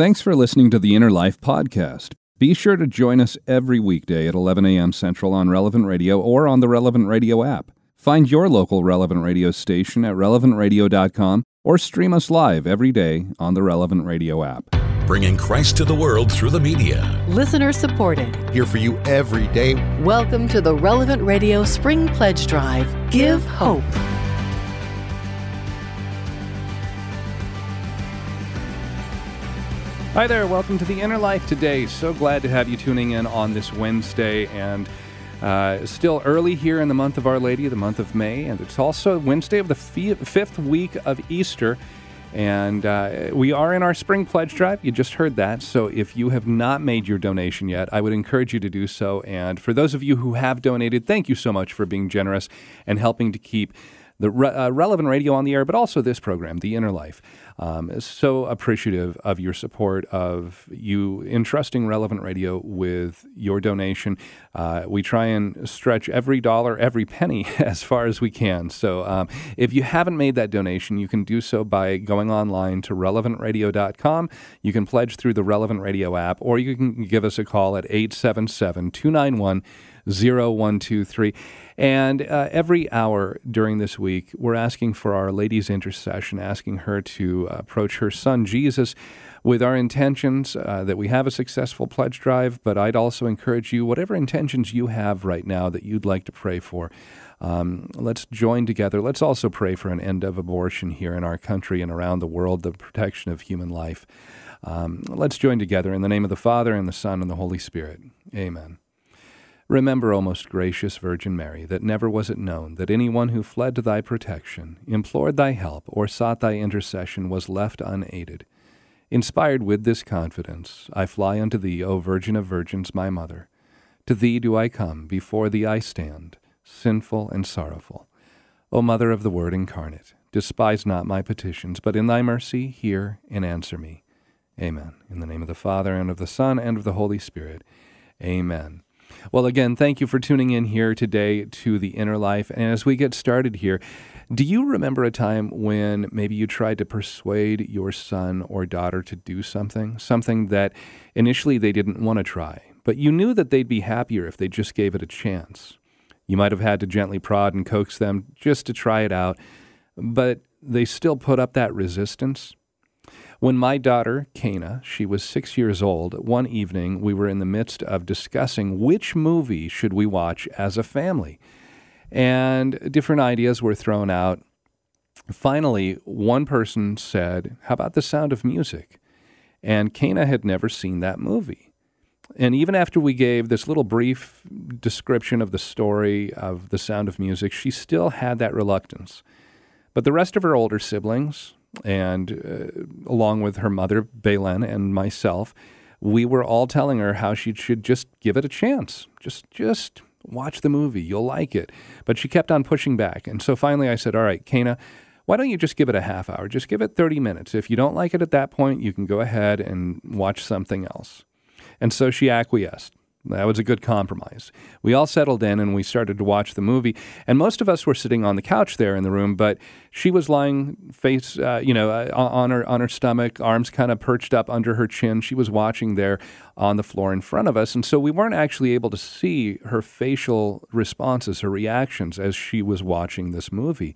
Thanks for listening to the Inner Life Podcast. Be sure to join us every weekday at 11 a.m. Central on Relevant Radio or on the Relevant Radio app. Find your local Relevant Radio station at relevantradio.com or stream us live every day on the Relevant Radio app. Bringing Christ to the world through the media. Listener supported. Here for you every day. Welcome to the Relevant Radio Spring Pledge Drive. Give hope. Hi there, welcome to the Inner Life today. So glad to have you tuning in on this Wednesday and uh, still early here in the month of Our Lady, the month of May, and it's also Wednesday of the fifth week of Easter. And uh, we are in our spring pledge drive. You just heard that. So if you have not made your donation yet, I would encourage you to do so. And for those of you who have donated, thank you so much for being generous and helping to keep the re- uh, relevant radio on the air, but also this program, The Inner Life. Um, so appreciative of your support, of you entrusting Relevant Radio with your donation. Uh, we try and stretch every dollar, every penny as far as we can. So um, if you haven't made that donation, you can do so by going online to relevantradio.com. You can pledge through the Relevant Radio app, or you can give us a call at 877 291 0123. And uh, every hour during this week, we're asking for Our Lady's intercession, asking her to approach her son Jesus with our intentions uh, that we have a successful pledge drive. But I'd also encourage you, whatever intentions you have right now that you'd like to pray for, um, let's join together. Let's also pray for an end of abortion here in our country and around the world, the protection of human life. Um, let's join together in the name of the Father, and the Son, and the Holy Spirit. Amen. Remember, O most gracious Virgin Mary, that never was it known that any one who fled to thy protection, implored thy help, or sought thy intercession was left unaided. Inspired with this confidence, I fly unto thee, O Virgin of Virgins, my Mother. To thee do I come, before thee I stand, sinful and sorrowful. O Mother of the Word incarnate, despise not my petitions, but in thy mercy hear and answer me. Amen. In the name of the Father, and of the Son, and of the Holy Spirit. Amen. Well, again, thank you for tuning in here today to the inner life. And as we get started here, do you remember a time when maybe you tried to persuade your son or daughter to do something, something that initially they didn't want to try, but you knew that they'd be happier if they just gave it a chance? You might have had to gently prod and coax them just to try it out, but they still put up that resistance. When my daughter, Kana, she was six years old, one evening we were in the midst of discussing which movie should we watch as a family. And different ideas were thrown out. Finally, one person said, How about The Sound of Music? And Kana had never seen that movie. And even after we gave this little brief description of the story of The Sound of Music, she still had that reluctance. But the rest of her older siblings, and uh, along with her mother, Belen, and myself, we were all telling her how she should just give it a chance. Just, just watch the movie. You'll like it. But she kept on pushing back. And so finally I said, All right, Kana, why don't you just give it a half hour? Just give it 30 minutes. If you don't like it at that point, you can go ahead and watch something else. And so she acquiesced. That was a good compromise. We all settled in and we started to watch the movie. And most of us were sitting on the couch there in the room, but she was lying face, uh, you know, uh, on her on her stomach, arms kind of perched up under her chin. She was watching there on the floor in front of us, and so we weren't actually able to see her facial responses, her reactions as she was watching this movie.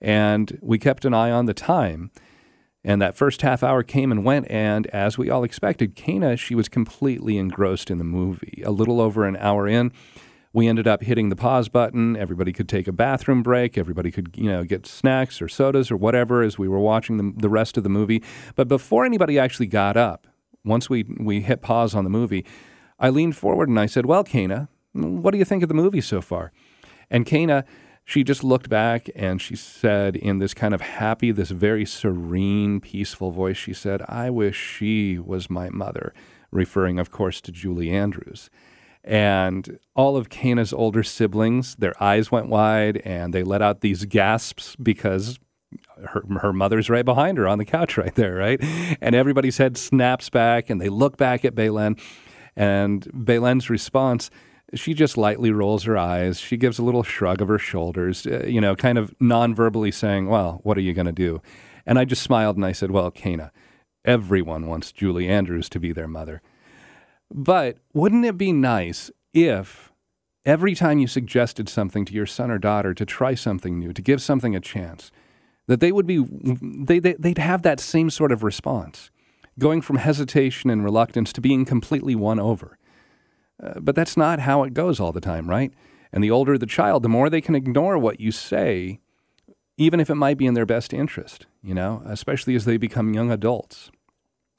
And we kept an eye on the time. And that first half hour came and went, and as we all expected, Kana, she was completely engrossed in the movie. A little over an hour in, we ended up hitting the pause button. Everybody could take a bathroom break. Everybody could, you know, get snacks or sodas or whatever as we were watching the, the rest of the movie. But before anybody actually got up, once we, we hit pause on the movie, I leaned forward and I said, Well, Kana, what do you think of the movie so far? And Kana, she just looked back and she said, in this kind of happy, this very serene, peaceful voice, she said, I wish she was my mother, referring, of course, to Julie Andrews. And all of Kana's older siblings, their eyes went wide and they let out these gasps because her, her mother's right behind her on the couch right there, right? And everybody's head snaps back and they look back at Belen. And Belen's response she just lightly rolls her eyes. She gives a little shrug of her shoulders, uh, you know, kind of non verbally saying, Well, what are you going to do? And I just smiled and I said, Well, Kana, Everyone wants Julie Andrews to be their mother. But wouldn't it be nice if every time you suggested something to your son or daughter to try something new, to give something a chance, that they would be they, they they'd have that same sort of response, going from hesitation and reluctance to being completely won over. Uh, but that's not how it goes all the time, right? And the older the child, the more they can ignore what you say, even if it might be in their best interest, you know, especially as they become young adults.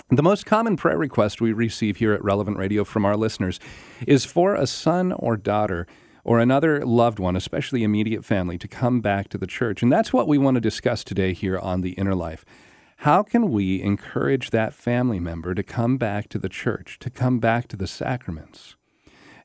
The most common prayer request we receive here at Relevant Radio from our listeners is for a son or daughter or another loved one, especially immediate family, to come back to the church. And that's what we want to discuss today here on The Inner Life. How can we encourage that family member to come back to the church, to come back to the sacraments?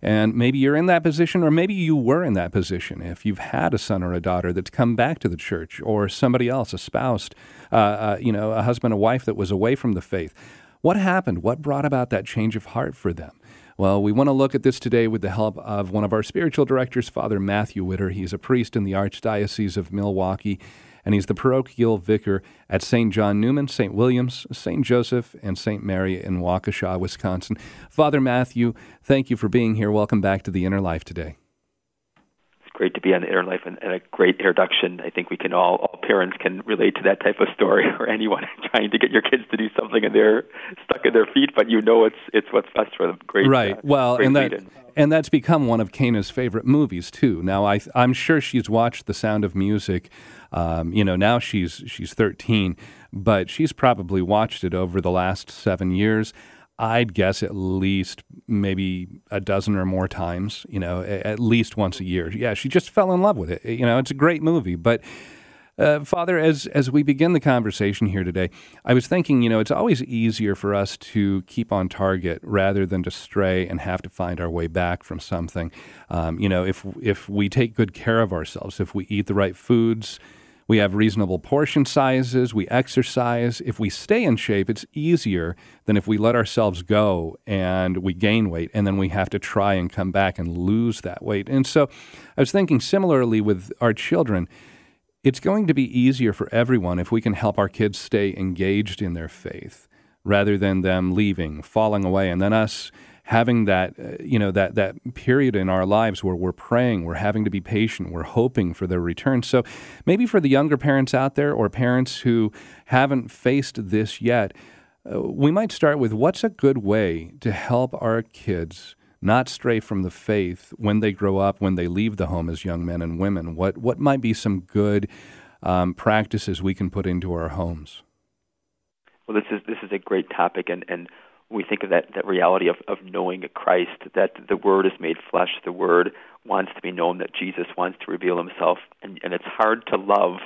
And maybe you're in that position, or maybe you were in that position if you've had a son or a daughter that's come back to the church, or somebody else, a spouse, uh, uh, you know, a husband, a wife that was away from the faith. What happened? What brought about that change of heart for them? Well, we want to look at this today with the help of one of our spiritual directors, Father Matthew Widder. He's a priest in the Archdiocese of Milwaukee and he's the parochial vicar at St. John Neumann, St. Williams, St. Joseph, and St. Mary in Waukesha, Wisconsin. Father Matthew, thank you for being here. Welcome back to the Inner Life today. It's great to be on the Inner Life and, and a great introduction. I think we can all, all parents can relate to that type of story, or anyone trying to get your kids to do something and they're stuck in their feet, but you know it's it's what's best for them. Great, right? Uh, well, great and that and that's become one of Kana's favorite movies too. Now, I I'm sure she's watched The Sound of Music um, you know, now she's she's 13, but she's probably watched it over the last seven years. I'd guess at least maybe a dozen or more times, you know, at least once a year. Yeah, she just fell in love with it. You know, it's a great movie. But, uh, Father, as, as we begin the conversation here today, I was thinking, you know, it's always easier for us to keep on target rather than to stray and have to find our way back from something. Um, you know, if, if we take good care of ourselves, if we eat the right foods, we have reasonable portion sizes. We exercise. If we stay in shape, it's easier than if we let ourselves go and we gain weight and then we have to try and come back and lose that weight. And so I was thinking similarly with our children, it's going to be easier for everyone if we can help our kids stay engaged in their faith rather than them leaving, falling away, and then us having that uh, you know that that period in our lives where we're praying, we're having to be patient, we're hoping for their return. So maybe for the younger parents out there or parents who haven't faced this yet, uh, we might start with what's a good way to help our kids not stray from the faith when they grow up, when they leave the home as young men and women. What what might be some good um, practices we can put into our homes? Well, this is this is a great topic, and and we think of that, that reality of, of knowing Christ, that the Word is made flesh, the Word wants to be known, that Jesus wants to reveal Himself, and, and it's hard to love,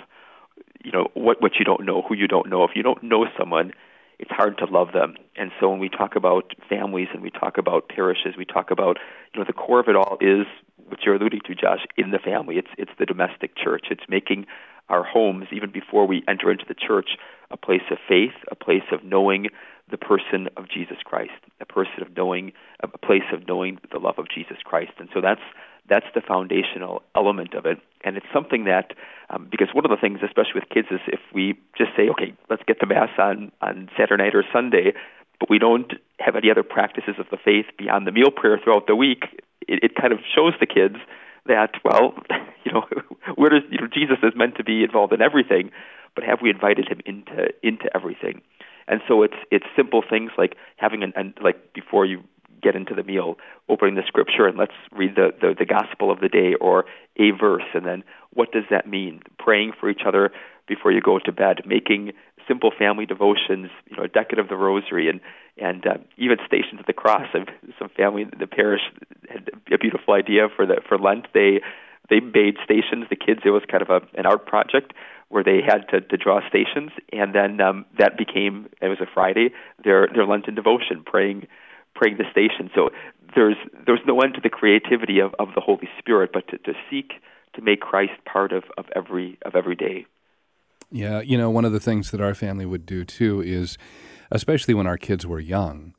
you know, what what you don't know, who you don't know. If you don't know someone, it's hard to love them. And so when we talk about families and we talk about parishes, we talk about, you know, the core of it all is what you're alluding to, Josh, in the family. It's it's the domestic church. It's making our homes, even before we enter into the church, a place of faith, a place of knowing the person of Jesus Christ, a person of knowing, a place of knowing the love of Jesus Christ. And so that's that's the foundational element of it. And it's something that, um, because one of the things, especially with kids, is if we just say, okay, let's get the Mass on, on Saturday night or Sunday, but we don't have any other practices of the faith beyond the meal prayer throughout the week, it, it kind of shows the kids that, well, you know, where does, you know, Jesus is meant to be involved in everything, but have we invited him into, into everything? And so it's it's simple things like having an, an like before you get into the meal, opening the scripture and let's read the, the, the gospel of the day or a verse and then what does that mean? Praying for each other before you go to bed, making simple family devotions, you know, a decade of the rosary and and uh, even stations of the cross. Some family in the parish had a beautiful idea for the for Lent. They they made stations. The kids, it was kind of a, an art project where they had to, to draw stations, and then um, that became it was a Friday their their Lenten devotion, praying praying the station. So there's there's no end to the creativity of, of the Holy Spirit, but to, to seek to make Christ part of, of every of every day. Yeah, you know, one of the things that our family would do too is, especially when our kids were young,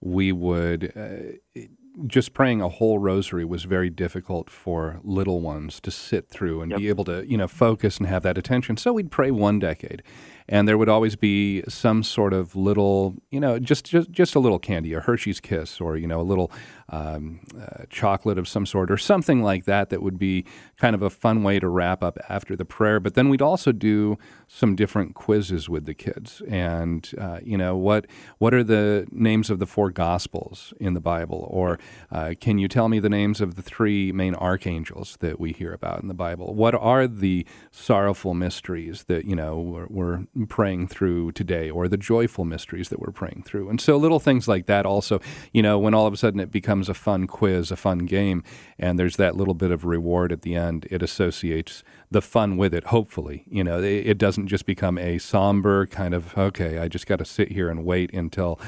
we would uh, just praying a whole rosary was very difficult for little ones to sit through and yep. be able to, you know, focus and have that attention. So we'd pray one decade. And there would always be some sort of little, you know, just just just a little candy, a Hershey's Kiss, or you know, a little um, uh, chocolate of some sort, or something like that. That would be kind of a fun way to wrap up after the prayer. But then we'd also do some different quizzes with the kids, and uh, you know, what what are the names of the four Gospels in the Bible, or uh, can you tell me the names of the three main archangels that we hear about in the Bible? What are the sorrowful mysteries that you know we're, we're praying through today, or the joyful mysteries that we're praying through? And so little things like that also, you know, when all of a sudden it becomes a fun quiz, a fun game, and there's that little bit of reward at the end, it associates the fun with it. Hopefully, you know, it, it doesn't just become a somber kind of okay. I just got to sit here and wait until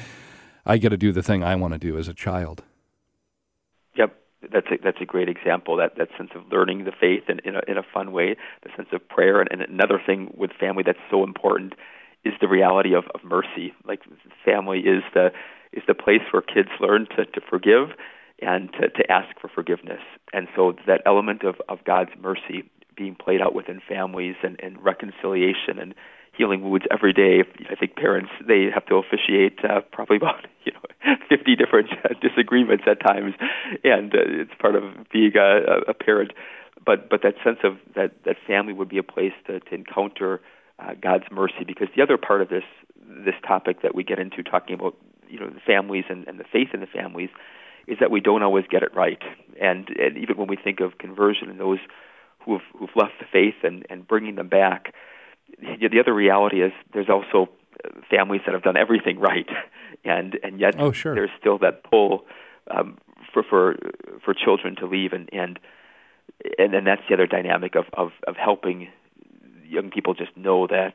I get to do the thing I want to do as a child. That's a, that's a great example. That that sense of learning the faith in, in a in a fun way, the sense of prayer, and, and another thing with family that's so important is the reality of, of mercy. Like family is the is the place where kids learn to, to forgive and to, to ask for forgiveness. And so that element of, of God's mercy being played out within families and, and reconciliation and healing wounds every day. I think parents they have to officiate uh, probably about you know 50 different uh, disagreements at times, and uh, it's part of being a, a parent. But but that sense of that that family would be a place to, to encounter uh, God's mercy because the other part of this this topic that we get into talking about you know the families and, and the faith in the families is that we don't always get it right, and, and even when we think of conversion and those who've who've left the faith and and bringing them back the other reality is there's also families that have done everything right, and and yet oh, sure. there's still that pull um, for for for children to leave, and and and then that's the other dynamic of of of helping young people just know that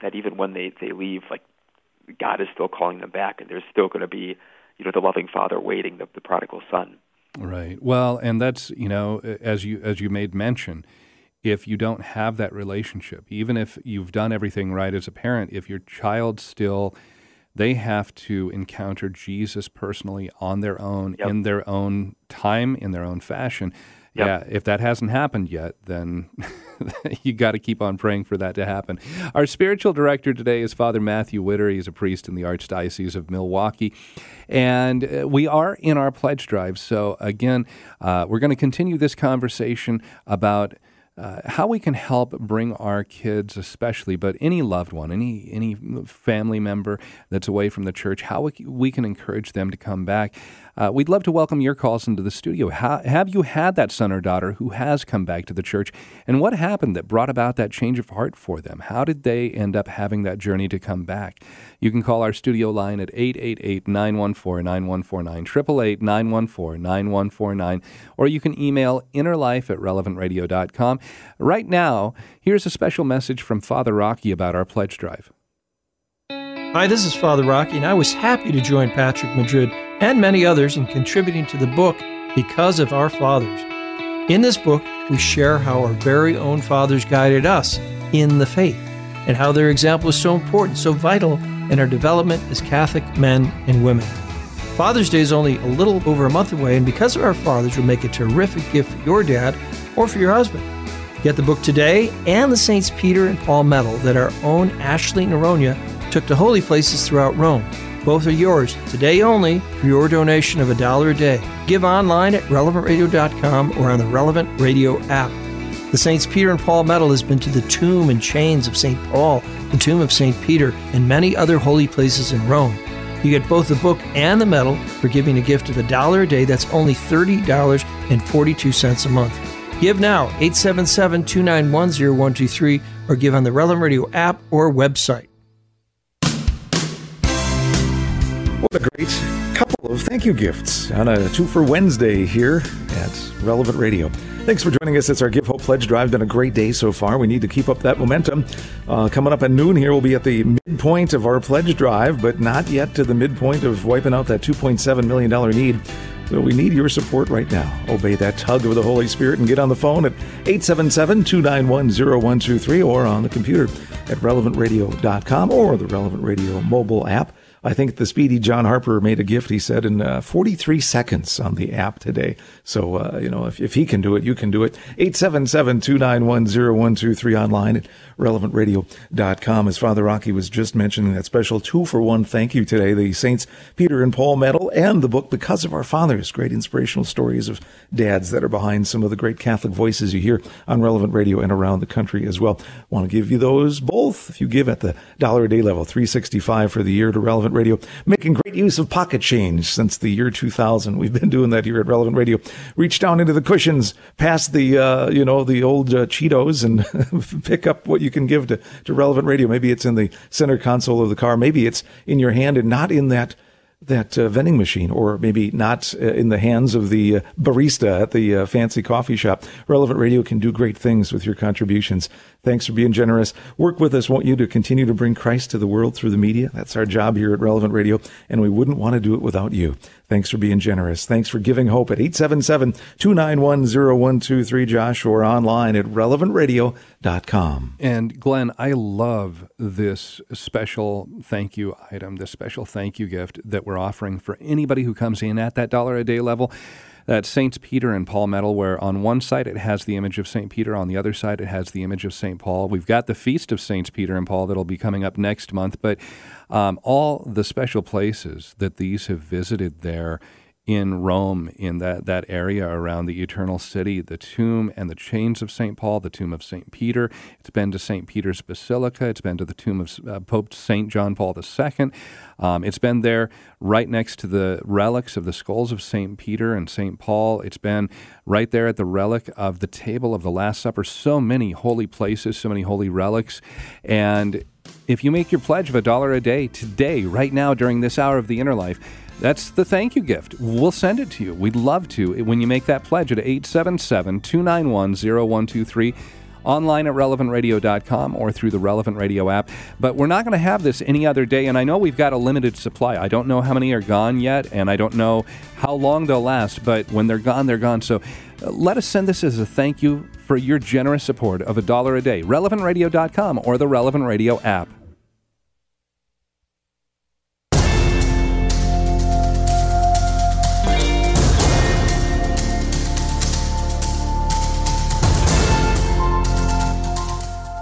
that even when they they leave, like God is still calling them back, and there's still going to be you know the loving Father waiting, the, the prodigal son. Right. Well, and that's you know as you as you made mention if you don't have that relationship, even if you've done everything right as a parent, if your child still they have to encounter Jesus personally on their own, yep. in their own time, in their own fashion. Yep. Yeah, if that hasn't happened yet, then you got to keep on praying for that to happen. Our spiritual director today is Father Matthew Widder. He's a priest in the Archdiocese of Milwaukee. And uh, we are in our pledge drive. So, again, uh, we're going to continue this conversation about uh, how we can help bring our kids, especially, but any loved one, any any family member that's away from the church, how we, we can encourage them to come back. Uh, we'd love to welcome your calls into the studio. How, have you had that son or daughter who has come back to the church? And what happened that brought about that change of heart for them? How did they end up having that journey to come back? You can call our studio line at 888 914 9149, 888 914 9149, or you can email innerlife at relevantradio.com. Right now, here's a special message from Father Rocky about our pledge drive. Hi, this is Father Rocky, and I was happy to join Patrick Madrid and many others in contributing to the book Because of Our Fathers. In this book, we share how our very own fathers guided us in the faith and how their example is so important, so vital in our development as Catholic men and women. Father's Day is only a little over a month away, and because of our fathers, will make a terrific gift for your dad or for your husband. Get the book today and the Saints Peter and Paul medal that our own Ashley Noronha took to holy places throughout Rome. Both are yours, today only, for your donation of a dollar a day. Give online at relevantradio.com or on the Relevant Radio app. The Saints Peter and Paul medal has been to the tomb and chains of St. Paul, the tomb of St. Peter, and many other holy places in Rome. You get both the book and the medal for giving a gift of a dollar a day. That's only $30.42 a month. Give now, 877 291 0123, or give on the Relevant Radio app or website. A great couple of thank you gifts on a two for Wednesday here at Relevant Radio. Thanks for joining us. It's our Give Hope Pledge Drive. Been a great day so far. We need to keep up that momentum. Uh, coming up at noon here, we'll be at the midpoint of our pledge drive, but not yet to the midpoint of wiping out that $2.7 million need. So we need your support right now. Obey that tug of the Holy Spirit and get on the phone at 877 291 0123 or on the computer at relevantradio.com or the Relevant Radio mobile app I think the speedy John Harper made a gift, he said, in uh, 43 seconds on the app today. So, uh, you know, if, if he can do it, you can do it. 877 291 0123 online at relevantradio.com. As Father Rocky was just mentioning, that special two for one thank you today the Saints Peter and Paul Medal and the book Because of Our Fathers, great inspirational stories of dads that are behind some of the great Catholic voices you hear on Relevant Radio and around the country as well. Want to give you those both if you give at the dollar a day level, 365 for the year to Relevant Radio. Making great use of pocket change since the year 2000. We've been doing that here at Relevant Radio. Reach down into the cushions, past the, uh, you know, the old uh, Cheetos and pick up what you can give to, to relevant radio. Maybe it's in the center console of the car. Maybe it's in your hand and not in that that uh, vending machine, or maybe not uh, in the hands of the uh, barista at the uh, fancy coffee shop. Relevant Radio can do great things with your contributions. Thanks for being generous. Work with us, won't you, to continue to bring Christ to the world through the media? That's our job here at Relevant Radio, and we wouldn't want to do it without you. Thanks for being generous. Thanks for giving hope at 877 291 0123, Josh, or online at relevantradio.com. And Glenn, I love this special thank you item, this special thank you gift that we're offering for anybody who comes in at that dollar a day level. That's Saints Peter and Paul medal, where on one side it has the image of St. Peter, on the other side it has the image of St. Paul. We've got the Feast of Saints Peter and Paul that'll be coming up next month, but um, all the special places that these have visited there in Rome, in that, that area around the Eternal City, the tomb and the chains of St. Paul, the tomb of St. Peter. It's been to St. Peter's Basilica. It's been to the tomb of uh, Pope St. John Paul II. Um, it's been there right next to the relics of the skulls of St. Peter and St. Paul. It's been right there at the relic of the table of the Last Supper. So many holy places, so many holy relics. And if you make your pledge of a dollar a day today, right now, during this hour of the inner life, that's the thank you gift. We'll send it to you. We'd love to when you make that pledge at 877 291 0123 online at relevantradio.com or through the Relevant Radio app. But we're not going to have this any other day, and I know we've got a limited supply. I don't know how many are gone yet, and I don't know how long they'll last, but when they're gone, they're gone. So uh, let us send this as a thank you for your generous support of a dollar a day. RelevantRadio.com or the Relevant Radio app.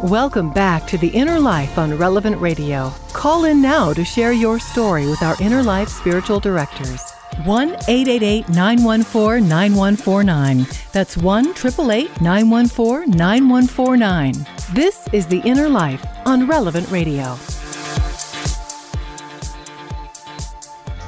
Welcome back to The Inner Life on Relevant Radio. Call in now to share your story with our Inner Life spiritual directors. 1 888 914 9149. That's 1 888 914 9149. This is The Inner Life on Relevant Radio.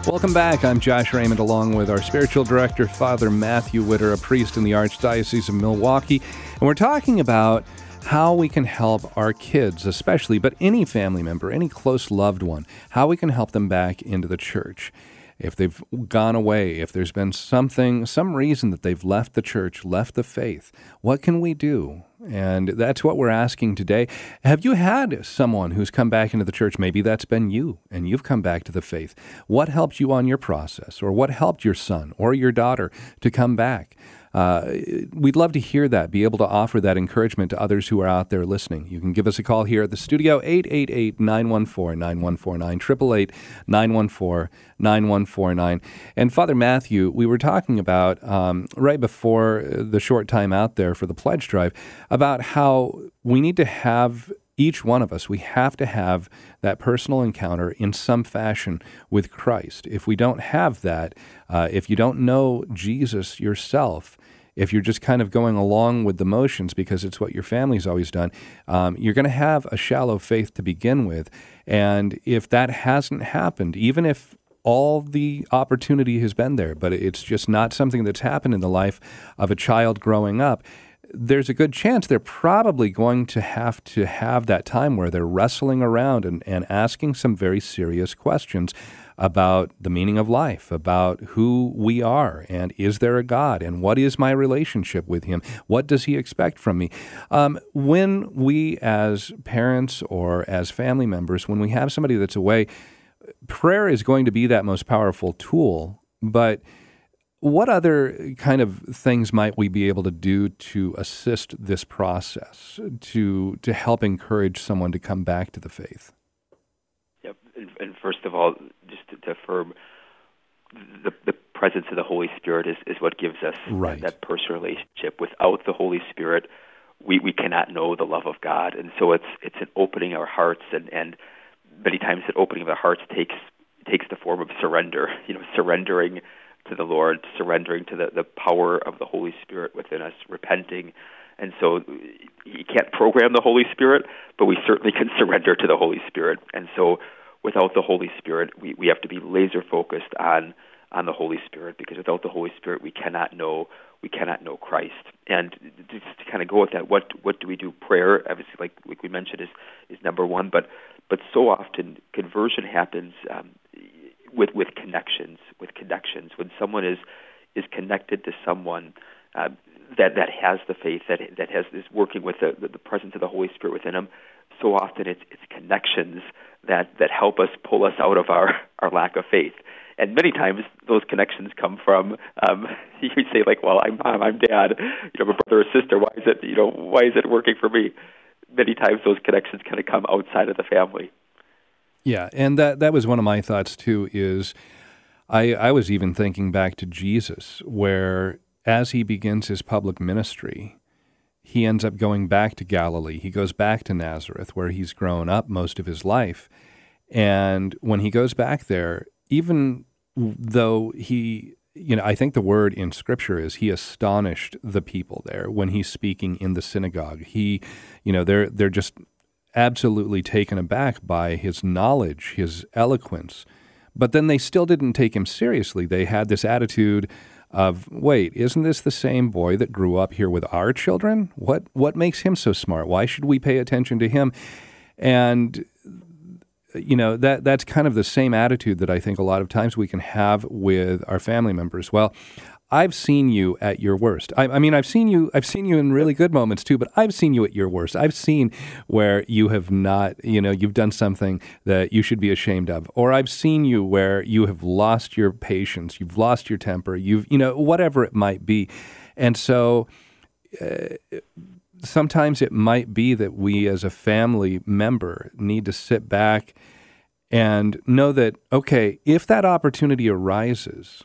Welcome back. I'm Josh Raymond, along with our spiritual director, Father Matthew Widder, a priest in the Archdiocese of Milwaukee. And we're talking about how we can help our kids, especially, but any family member, any close loved one, how we can help them back into the church. If they've gone away, if there's been something, some reason that they've left the church, left the faith, what can we do? And that's what we're asking today. Have you had someone who's come back into the church? Maybe that's been you, and you've come back to the faith. What helped you on your process, or what helped your son or your daughter to come back? Uh, we'd love to hear that, be able to offer that encouragement to others who are out there listening. You can give us a call here at the studio, 888 914 9149, 888 914 9149. And Father Matthew, we were talking about um, right before the short time out there for the pledge drive about how we need to have each one of us, we have to have that personal encounter in some fashion with Christ. If we don't have that, uh, if you don't know Jesus yourself, if you're just kind of going along with the motions because it's what your family's always done, um, you're going to have a shallow faith to begin with. And if that hasn't happened, even if all the opportunity has been there, but it's just not something that's happened in the life of a child growing up, there's a good chance they're probably going to have to have that time where they're wrestling around and, and asking some very serious questions about the meaning of life, about who we are, and is there a God, and what is my relationship with Him? What does He expect from me? Um, when we, as parents or as family members, when we have somebody that's away, prayer is going to be that most powerful tool, but what other kind of things might we be able to do to assist this process, to to help encourage someone to come back to the faith? Yep, and, and first of all, to, affirm the, the presence of the Holy Spirit is, is what gives us right. that, that personal relationship. Without the Holy Spirit, we, we cannot know the love of God. And so it's it's an opening our hearts and, and many times that opening of the hearts takes takes the form of surrender, you know, surrendering to the Lord, surrendering to the, the power of the Holy Spirit within us, repenting. And so you can't program the Holy Spirit, but we certainly can surrender to the Holy Spirit. And so without the Holy Spirit, we, we have to be laser focused on on the Holy Spirit because without the Holy Spirit we cannot know we cannot know Christ. And just to kind of go with that, what what do we do? Prayer, obviously, like like we mentioned, is is number one. But but so often conversion happens um, with with connections, with connections. When someone is is connected to someone uh, that that has the faith, that that has is working with the, the the presence of the Holy Spirit within them, so often it's it's connections that that help us pull us out of our our lack of faith and many times those connections come from um, you say like, well, I'm mom, I'm dad, you know, a brother or sister. Why is it you know why is it working for me? Many times those connections kind of come outside of the family. Yeah, and that that was one of my thoughts too. Is I I was even thinking back to Jesus, where as he begins his public ministry, he ends up going back to Galilee. He goes back to Nazareth, where he's grown up most of his life. And when he goes back there, even though he you know, I think the word in scripture is he astonished the people there when he's speaking in the synagogue. He, you know, they're they're just absolutely taken aback by his knowledge, his eloquence. But then they still didn't take him seriously. They had this attitude of, wait, isn't this the same boy that grew up here with our children? What what makes him so smart? Why should we pay attention to him? And you know that that's kind of the same attitude that I think a lot of times we can have with our family members. Well, I've seen you at your worst. I, I, mean, I've seen you. I've seen you in really good moments too, but I've seen you at your worst. I've seen where you have not, you know, you've done something that you should be ashamed of, or I've seen you where you have lost your patience, you've lost your temper, you've, you know, whatever it might be, and so. Uh, sometimes it might be that we as a family member need to sit back and know that, okay, if that opportunity arises,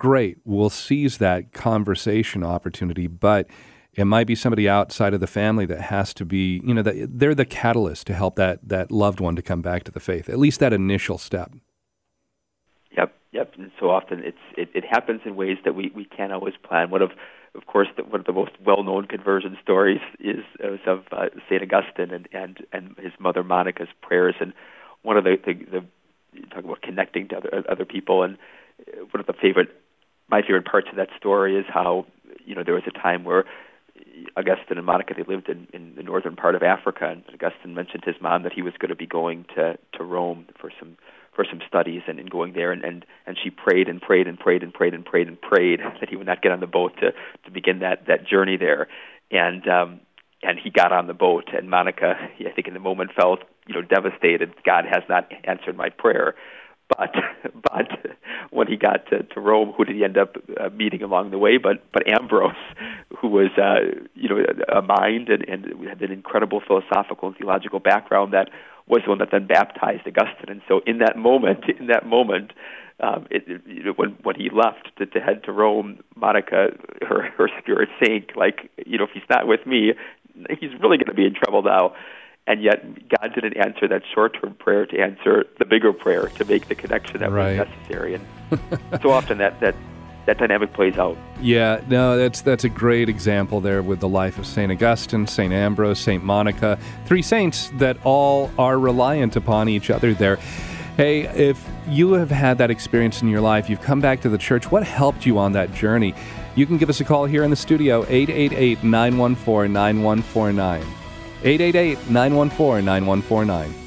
great, we'll seize that conversation opportunity, but it might be somebody outside of the family that has to be, you know, that they're the catalyst to help that, that loved one to come back to the faith, at least that initial step. Yep, yep. And so often it's it, it happens in ways that we, we can't always plan. One of of course, the, one of the most well-known conversion stories is, is of uh, Saint Augustine and, and and his mother Monica's prayers. And one of the the, the talk about connecting to other other people, and one of the favorite my favorite parts of that story is how you know there was a time where Augustine and Monica they lived in in the northern part of Africa, and Augustine mentioned to his mom that he was going to be going to to Rome for some for some studies and, and going there and, and and she prayed and prayed and prayed and prayed and prayed and prayed that he would not get on the boat to to begin that that journey there. And um and he got on the boat and Monica I think in the moment felt you know devastated. God has not answered my prayer but but when he got to, to Rome, who did he end up uh, meeting along the way? But but Ambrose, who was uh, you know a mind and, and had an incredible philosophical and theological background that was the one that then baptized Augustine. And so in that moment, in that moment, um, it, it, you know, when when he left to, to head to Rome, Monica, her her spirit sank. Like you know, if he's not with me, he's really going to be in trouble now. And yet, God didn't answer that short-term prayer to answer the bigger prayer to make the connection that right. was necessary. And so often that that that dynamic plays out. Yeah, no, that's that's a great example there with the life of Saint Augustine, Saint Ambrose, Saint Monica, three saints that all are reliant upon each other there. Hey, if you have had that experience in your life, you've come back to the church, what helped you on that journey? You can give us a call here in the studio, 888 914 9149. 888 914 9149.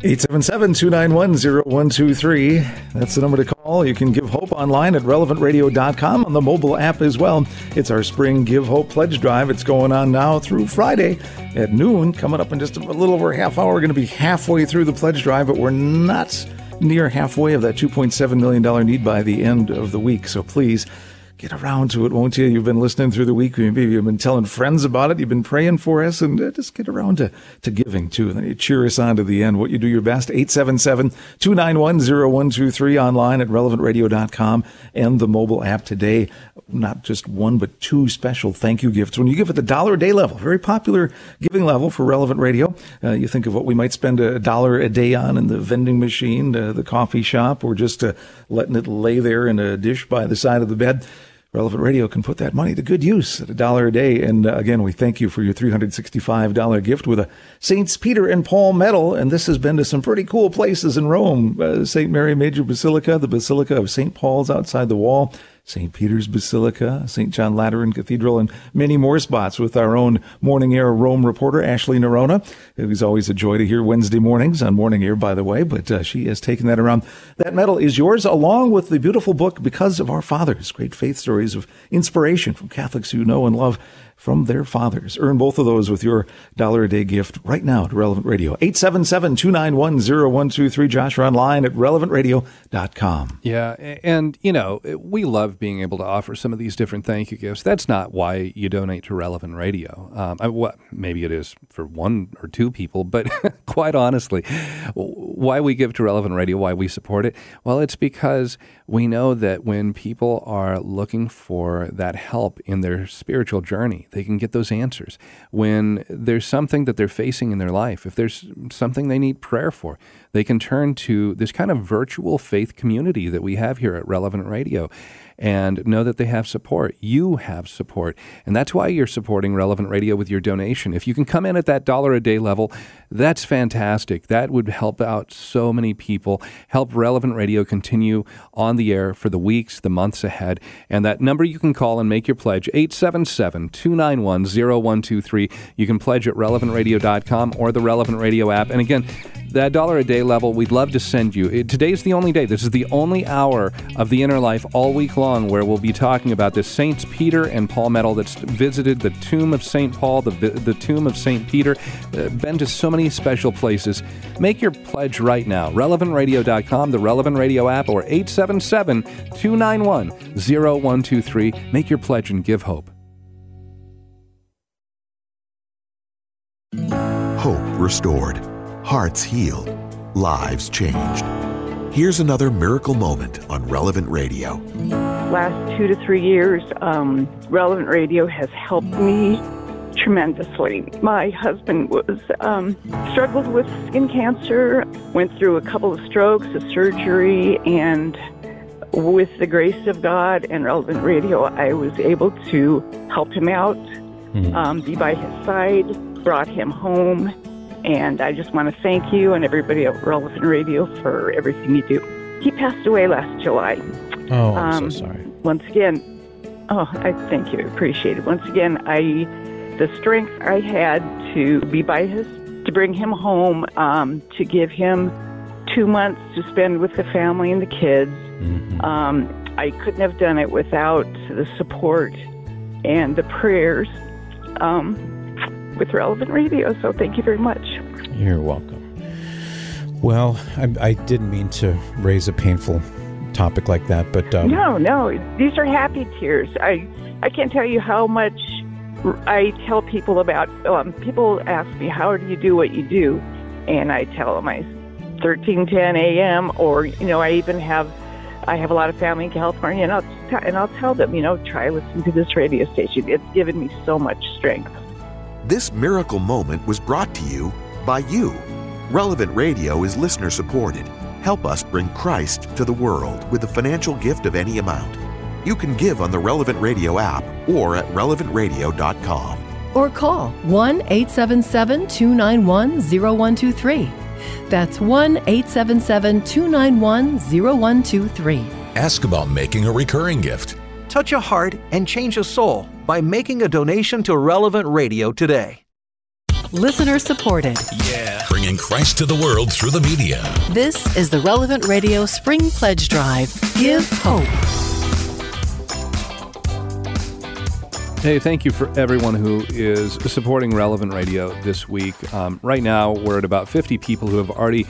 877-291-0123. That's the number to call. You can give hope online at relevantradio.com on the mobile app as well. It's our spring Give Hope Pledge Drive. It's going on now through Friday at noon. Coming up in just a little over a half hour. We're going to be halfway through the pledge drive, but we're not near halfway of that $2.7 million need by the end of the week. So please get around to it, won't you? You've been listening through the week. Maybe you've been telling friends about it. You've been praying for us, and uh, just get around to, to giving too. And then you cheer us on to the end. What you do your best. 877 291 0123 online at relevantradio.com and the mobile app today. Not just one, but two special thank you gifts. When you give at the dollar a day level, very popular giving level for Relevant Radio, uh, you think of what we might spend a dollar a day on in the vending machine, uh, the coffee shop, or just uh, letting it lay there in a dish by the side of the bed. Relevant Radio can put that money to good use at a dollar a day. And uh, again, we thank you for your $365 gift with a Saints Peter and Paul medal. And this has been to some pretty cool places in Rome. Uh, St. Mary Major Basilica, the Basilica of St. Paul's outside the wall, St. Peter's Basilica, St. John Lateran Cathedral, and many more spots with our own Morning Air Rome reporter, Ashley Noronha. It was always a joy to hear Wednesday mornings on Morning Air, by the way, but uh, she has taken that around. That medal is yours, along with the beautiful book, Because of Our Fathers, great faith stories of inspiration from Catholics who know and love from their fathers. Earn both of those with your dollar a day gift right now at Relevant Radio. 877-291-0123. Josh, online at relevantradio.com. Yeah, and you know, we love being able to offer some of these different thank you gifts. That's not why you donate to Relevant Radio. Um, I, what, maybe it is for one or two people, but quite honestly, why we give to Relevant Radio, why we support it, well, it's because we know that when people are looking for that help in their spiritual journey, they can get those answers. When there's something that they're facing in their life, if there's something they need prayer for, they can turn to this kind of virtual faith community that we have here at Relevant Radio and know that they have support. You have support. And that's why you're supporting Relevant Radio with your donation. If you can come in at that dollar a day level, that's fantastic. That would help out so many people, help Relevant Radio continue on the air for the weeks, the months ahead. And that number you can call and make your pledge 877 291 0123. You can pledge at relevantradio.com or the Relevant Radio app. And again, that dollar a day level, we'd love to send you. It, today's the only day. This is the only hour of the inner life all week long where we'll be talking about this Saints Peter and Paul medal that's visited the tomb of St. Paul, the, the tomb of St. Peter, uh, been to so many special places. Make your pledge right now. RelevantRadio.com, the Relevant Radio app, or 877 291 0123. Make your pledge and give hope. Hope restored hearts healed, lives changed. Here's another miracle moment on Relevant Radio. Last two to three years, um, Relevant Radio has helped me tremendously. My husband was um, struggled with skin cancer, went through a couple of strokes, a surgery, and with the grace of God and Relevant Radio, I was able to help him out, mm-hmm. um, be by his side, brought him home, and I just want to thank you and everybody at Relevant Radio for everything you do. He passed away last July. Oh, I'm um, so sorry. Once again, oh, I thank you. Appreciate it. Once again, I the strength I had to be by his, to bring him home, um, to give him two months to spend with the family and the kids. Mm-hmm. Um, I couldn't have done it without the support and the prayers. Um, with Relevant Radio. So thank you very much. You're welcome. Well, I, I didn't mean to raise a painful topic like that, but um, no, no, these are happy tears. I I can't tell you how much I tell people about. Um, people ask me, "How do you do what you do?" And I tell them I 1310 a.m. or you know I even have I have a lot of family in California, and I'll t- and I'll tell them, you know, try listening to this radio station. It's given me so much strength. This miracle moment was brought to you by you. Relevant Radio is listener supported. Help us bring Christ to the world with a financial gift of any amount. You can give on the Relevant Radio app or at relevantradio.com. Or call 1 877 291 0123. That's 1 877 291 0123. Ask about making a recurring gift. Touch a heart and change a soul by making a donation to Relevant Radio today. Listener supported. Yeah. Bringing Christ to the world through the media. This is the Relevant Radio Spring Pledge Drive. Give hope. Hey, thank you for everyone who is supporting Relevant Radio this week. Um, right now, we're at about 50 people who have already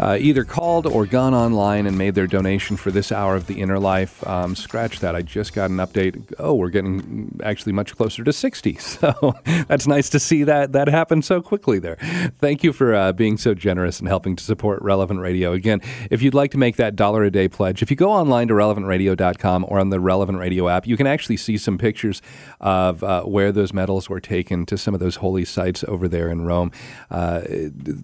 uh, either called or gone online and made their donation for this hour of the inner life, um, scratch that. I just got an update. Oh, we're getting actually much closer to 60. So that's nice to see that that happen so quickly there. Thank you for uh, being so generous and helping to support Relevant Radio. Again, if you'd like to make that dollar a day pledge, if you go online to relevantradio.com or on the Relevant Radio app, you can actually see some pictures of uh, where those medals were taken to some of those holy sites over there in Rome. Uh,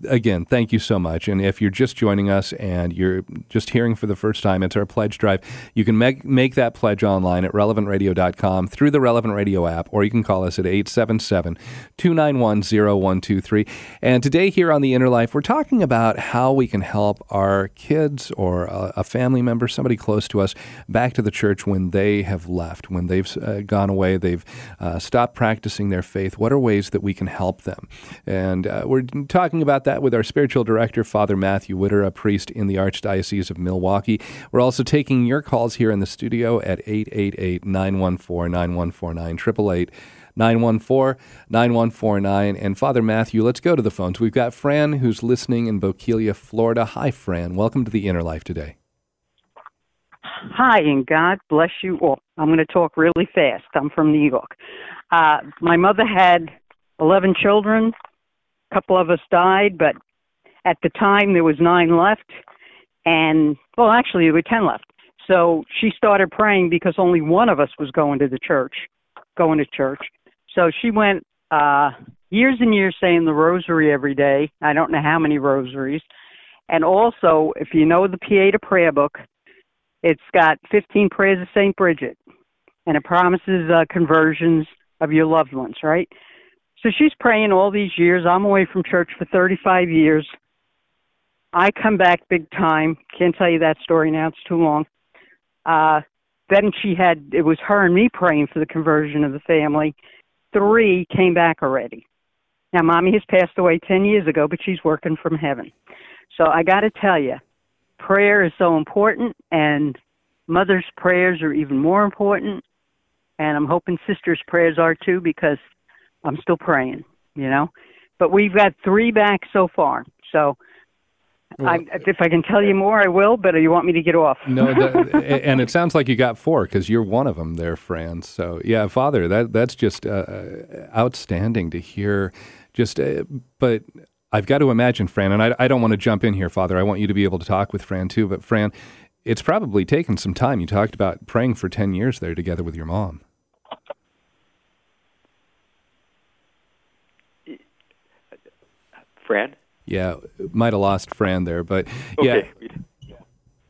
again, thank you so much. And if you're just joining us and you're just hearing for the first time, it's our pledge drive. You can make, make that pledge online at relevantradio.com through the Relevant Radio app, or you can call us at 877 291 0123. And today, here on The Inner Life, we're talking about how we can help our kids or a, a family member, somebody close to us, back to the church when they have left, when they've uh, gone away, they've uh, stopped practicing their faith. What are ways that we can help them? And uh, we're talking about that with our spiritual director, Father Matthew Widder, a priest in the Archdiocese of Milwaukee. We're also taking your calls here in the studio at 888 914 9149, 888 914 9149. And Father Matthew, let's go to the phones. We've got Fran who's listening in Bokeelia, Florida. Hi, Fran. Welcome to the Inner Life today. Hi, and God bless you all. I'm going to talk really fast. I'm from New York. Uh, my mother had 11 children. A couple of us died, but at the time there was nine left, and well, actually there were 10 left. So she started praying because only one of us was going to the church, going to church. So she went uh, years and years saying the rosary every day. I don't know how many rosaries. And also, if you know the Pieta prayer book, it's got 15 prayers of St. Bridget, and it promises uh, conversions of your loved ones, right? So she's praying all these years. I'm away from church for 35 years. I come back big time. Can't tell you that story now, it's too long. Uh, then she had, it was her and me praying for the conversion of the family. Three came back already. Now, mommy has passed away 10 years ago, but she's working from heaven. So I got to tell you, prayer is so important, and mother's prayers are even more important. And I'm hoping sister's prayers are too, because I'm still praying, you know. But we've got three back so far. So I, if I can tell you more, I will. But you want me to get off? no, and it sounds like you got four because you're one of them, there, Fran. So yeah, Father, that that's just uh, outstanding to hear. Just, uh, but I've got to imagine, Fran, and I, I don't want to jump in here, Father. I want you to be able to talk with Fran too. But Fran, it's probably taken some time. You talked about praying for ten years there together with your mom. Fran. Yeah, might have lost Fran there, but yeah.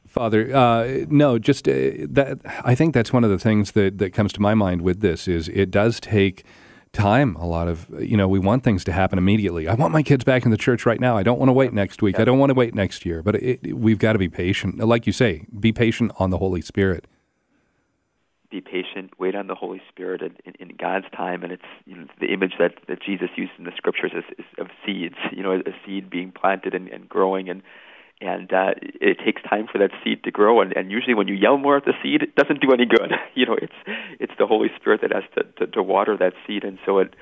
Father, uh, no, just uh, that. I think that's one of the things that, that comes to my mind with this is it does take time. A lot of you know we want things to happen immediately. I want my kids back in the church right now. I don't want to wait next week. I don't want to wait next year. But it, we've got to be patient, like you say, be patient on the Holy Spirit be patient, wait on the Holy Spirit in, in, in God's time. And it's you know, the image that, that Jesus used in the scriptures is, is of seeds, you know, a seed being planted and, and growing. And, and uh, it takes time for that seed to grow. And, and usually when you yell more at the seed, it doesn't do any good. you know, it's, it's the Holy Spirit that has to, to, to water that seed. And so it,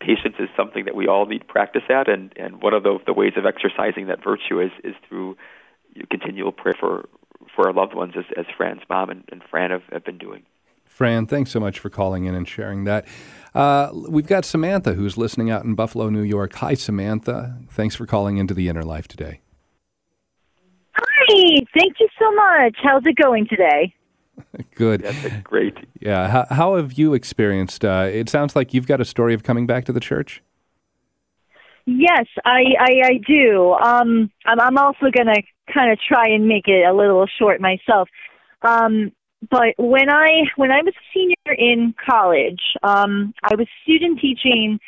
patience is something that we all need practice at. And, and one of the, the ways of exercising that virtue is, is through continual prayer for, for our loved ones, as, as Fran's mom and, and Fran have, have been doing. Fran, thanks so much for calling in and sharing that. Uh, we've got Samantha who's listening out in Buffalo, New York. Hi, Samantha. Thanks for calling into the Inner Life today. Hi, thank you so much. How's it going today? Good. That's great. Yeah. How, how have you experienced? Uh, it sounds like you've got a story of coming back to the church. Yes, I I, I do. Um, I'm, I'm also going to kind of try and make it a little short myself. Um, but when I when I was a senior in college, um, I was student teaching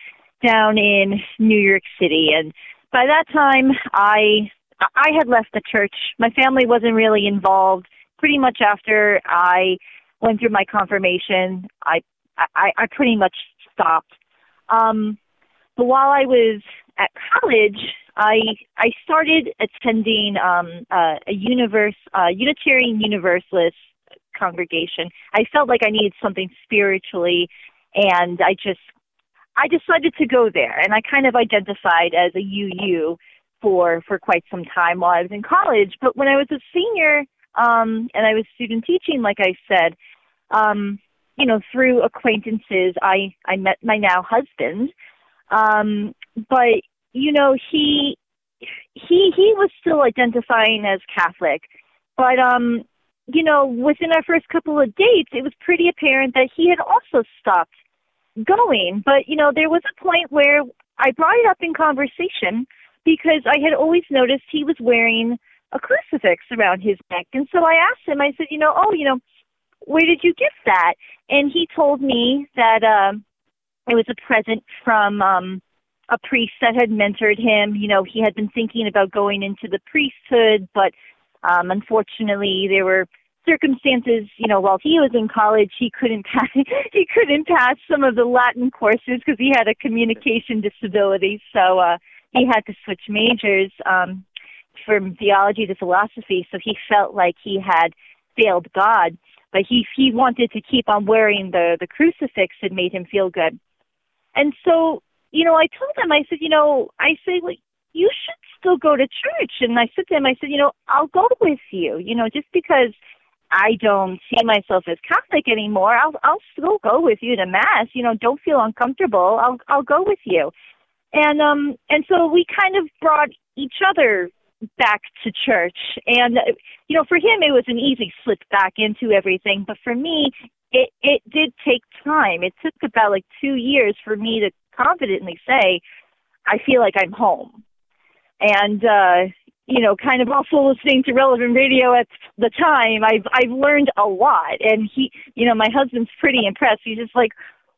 down in New York City, and by that time, I I had left the church. My family wasn't really involved. Pretty much after I went through my confirmation, I I, I pretty much stopped. Um, but while I was at college, I I started attending um, uh, a universe uh, Unitarian Universalist congregation. I felt like I needed something spiritually, and I just I decided to go there, and I kind of identified as a UU for for quite some time while I was in college. But when I was a senior um, and I was student teaching, like I said, um, you know, through acquaintances, I I met my now husband. Um, but you know, he he he was still identifying as Catholic, but um, you know, within our first couple of dates, it was pretty apparent that he had also stopped going. But you know, there was a point where I brought it up in conversation because I had always noticed he was wearing a crucifix around his neck, and so I asked him. I said, you know, oh, you know where did you get that? And he told me that um, it was a present from um, a priest that had mentored him. You know, he had been thinking about going into the priesthood, but um, unfortunately, there were circumstances. You know, while he was in college, he couldn't pass. he couldn't pass some of the Latin courses because he had a communication disability. So uh, he had to switch majors um, from theology to philosophy. So he felt like he had failed God but he he wanted to keep on wearing the the crucifix it made him feel good and so you know i told him i said you know i say well you should still go to church and i said to him i said you know i'll go with you you know just because i don't see myself as catholic anymore i'll i'll still go with you to mass you know don't feel uncomfortable i'll i'll go with you and um and so we kind of brought each other back to church. And, you know, for him, it was an easy slip back into everything. But for me, it, it did take time. It took about like two years for me to confidently say, I feel like I'm home. And, uh, you know, kind of also listening to relevant radio at the time, I've I've learned a lot. And he, you know, my husband's pretty impressed. He's just like,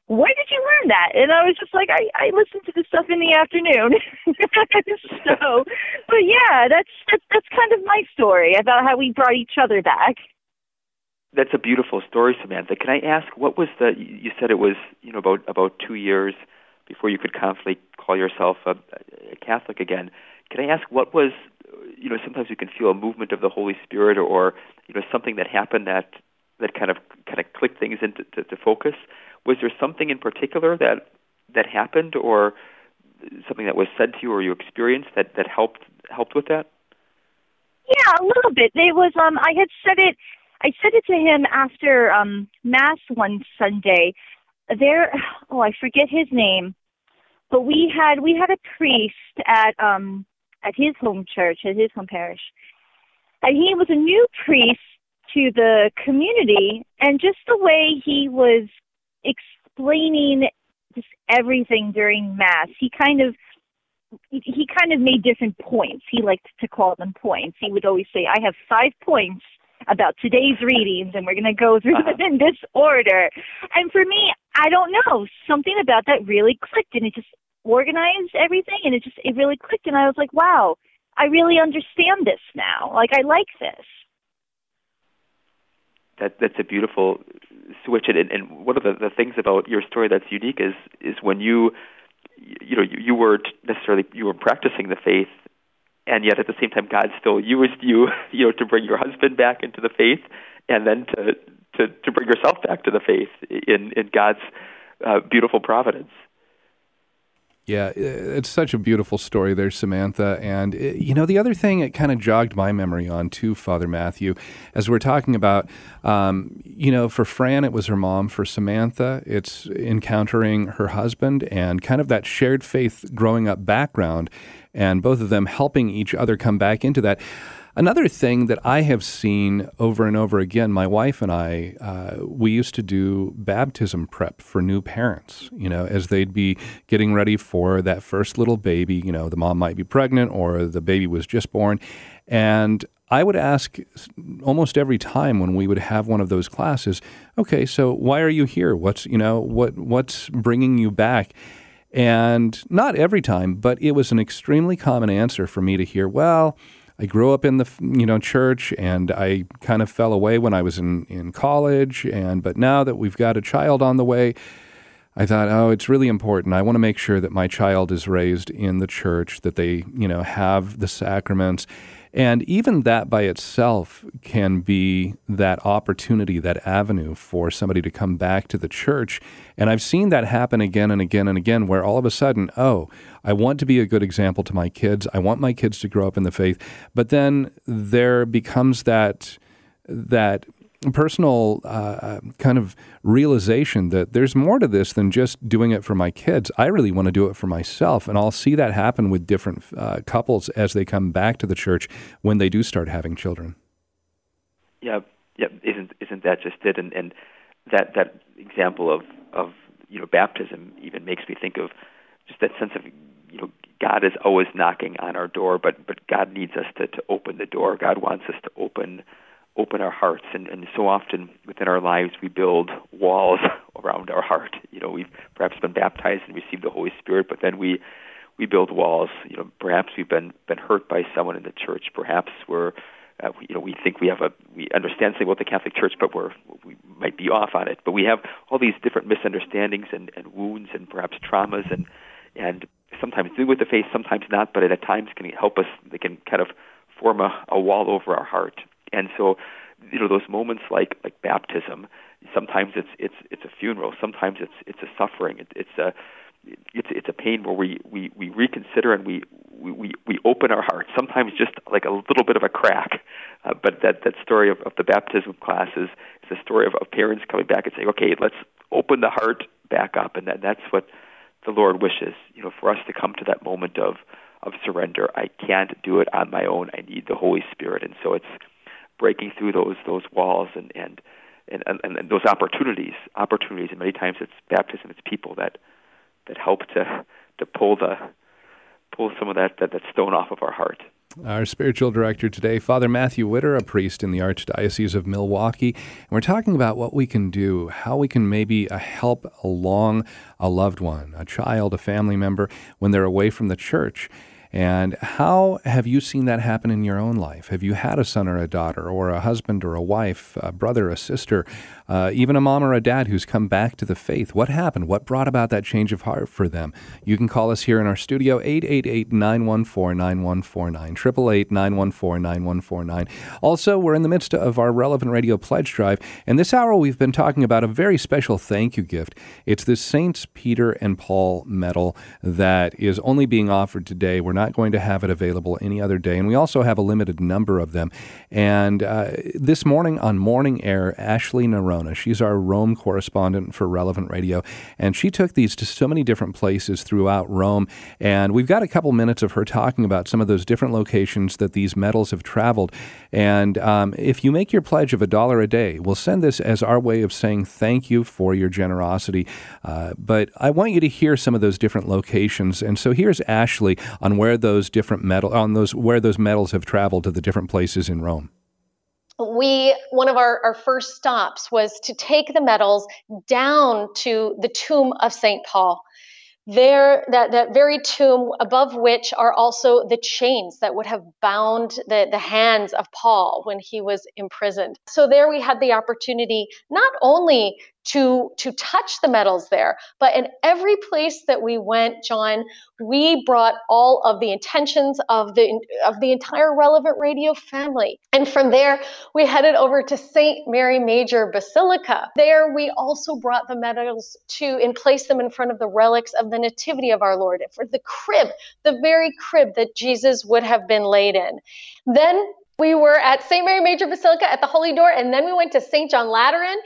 where did you learn that? And I was just like, I, I listened to this stuff in the afternoon. so, but yeah, that's, that's, that's kind of my story about how we brought each other back. That's a beautiful story, Samantha. Can I ask, what was the, you said it was, you know, about, about two years before you could confidently call yourself a, a Catholic again. Can I ask what was, you know, sometimes you can feel a movement of the Holy Spirit or, you know, something that happened that, that kind of, kind of clicked things into to, to focus was there something in particular that that happened, or something that was said to you or you experienced that that helped helped with that? Yeah, a little bit. It was um I had said it I said it to him after um mass one Sunday. There oh, I forget his name. But we had we had a priest at um at his home church, at his home parish. And he was a new priest to the community and just the way he was explaining just everything during mass. He kind of he kind of made different points. He liked to call them points. He would always say, "I have five points about today's readings, and we're going to go through them in this order." And for me, I don't know, something about that really clicked, and it just organized everything, and it just it really clicked, and I was like, "Wow, I really understand this now. Like I like this." That that's a beautiful switch. And, and one of the, the things about your story that's unique is is when you you know you, you weren't necessarily you were practicing the faith, and yet at the same time God still used you you know to bring your husband back into the faith, and then to to to bring yourself back to the faith in in God's uh, beautiful providence. Yeah, it's such a beautiful story there, Samantha. And, uh, you know, the other thing it kind of jogged my memory on, too, Father Matthew, as we're talking about, um, you know, for Fran, it was her mom. For Samantha, it's encountering her husband and kind of that shared faith growing up background, and both of them helping each other come back into that. Another thing that I have seen over and over again, my wife and I, uh, we used to do baptism prep for new parents, you know, as they'd be getting ready for that first little baby. You know, the mom might be pregnant or the baby was just born. And I would ask almost every time when we would have one of those classes, okay, so why are you here? What's, you know, what, what's bringing you back? And not every time, but it was an extremely common answer for me to hear, well, I grew up in the you know church, and I kind of fell away when I was in in college. And but now that we've got a child on the way, I thought, oh, it's really important. I want to make sure that my child is raised in the church, that they, you know, have the sacraments. And even that by itself can be that opportunity, that avenue for somebody to come back to the church. And I've seen that happen again and again and again, where all of a sudden, oh, I want to be a good example to my kids. I want my kids to grow up in the faith. But then there becomes that that personal uh, uh, kind of realization that there's more to this than just doing it for my kids. I really want to do it for myself, and I'll see that happen with different uh, couples as they come back to the church when they do start having children. Yeah, yeah. Isn't isn't that just it? And and that that example of of you know baptism even makes me think of just that sense of you know God is always knocking on our door, but but God needs us to to open the door. God wants us to open open our hearts. And, and so often within our lives we build walls around our heart. You know we've perhaps been baptized and received the holy spirit but then we we build walls. You know perhaps we've been been hurt by someone in the church. Perhaps we're uh, you know we think we have a we understand something about the catholic church but we're we might be off on it. But we have all these different misunderstandings and and wounds and perhaps traumas and and sometimes do with the faith sometimes not but at times can help us they can kind of form a, a wall over our heart and so, you know, those moments like like baptism, sometimes it's it's it's a funeral, sometimes it's it's a suffering, it, it's a it's it's a pain where we we we reconsider and we we we open our hearts. Sometimes just like a little bit of a crack, uh, but that that story of, of the baptism classes is a story of, of parents coming back and saying, okay, let's open the heart back up, and that that's what the Lord wishes, you know, for us to come to that moment of of surrender. I can't do it on my own. I need the Holy Spirit, and so it's breaking through those those walls and and and, and, and those opportunities opportunities and many times it's baptism it's people that that help to to pull the pull some of that, that, that stone off of our heart. Our spiritual director today, Father Matthew Widder, a priest in the Archdiocese of Milwaukee. And we're talking about what we can do, how we can maybe uh, help along a loved one, a child, a family member, when they're away from the church. And how have you seen that happen in your own life? Have you had a son or a daughter, or a husband or a wife, a brother, a sister, uh, even a mom or a dad who's come back to the faith? What happened? What brought about that change of heart for them? You can call us here in our studio, 888 914 9149, 888 914 9149. Also, we're in the midst of our Relevant Radio Pledge Drive, and this hour we've been talking about a very special thank you gift. It's the Saints Peter and Paul medal that is only being offered today. We're not going to have it available any other day, and we also have a limited number of them. And uh, this morning on Morning Air, Ashley Noronha She's our Rome correspondent for Relevant Radio, and she took these to so many different places throughout Rome. And we've got a couple minutes of her talking about some of those different locations that these medals have traveled. And um, if you make your pledge of a dollar a day, we'll send this as our way of saying thank you for your generosity. Uh, but I want you to hear some of those different locations. And so here's Ashley on where those different medal on those where those medals have traveled to the different places in Rome we one of our, our first stops was to take the medals down to the tomb of st paul. There that, that very tomb above which are also the chains that would have bound the, the hands of paul when he was imprisoned. So there we had the opportunity not only to to touch the medals there. But in every place that we went john we brought all of the intentions of the of the entire relevant radio family. And from there we headed over to st mary major basilica. There we also brought the medals to and placed them in front of the relics of the nativity of our lord for the crib the very crib that jesus would have been laid in. Then we were at St. Mary Major Basilica at the Holy Door, and then we went to St. John Lateran,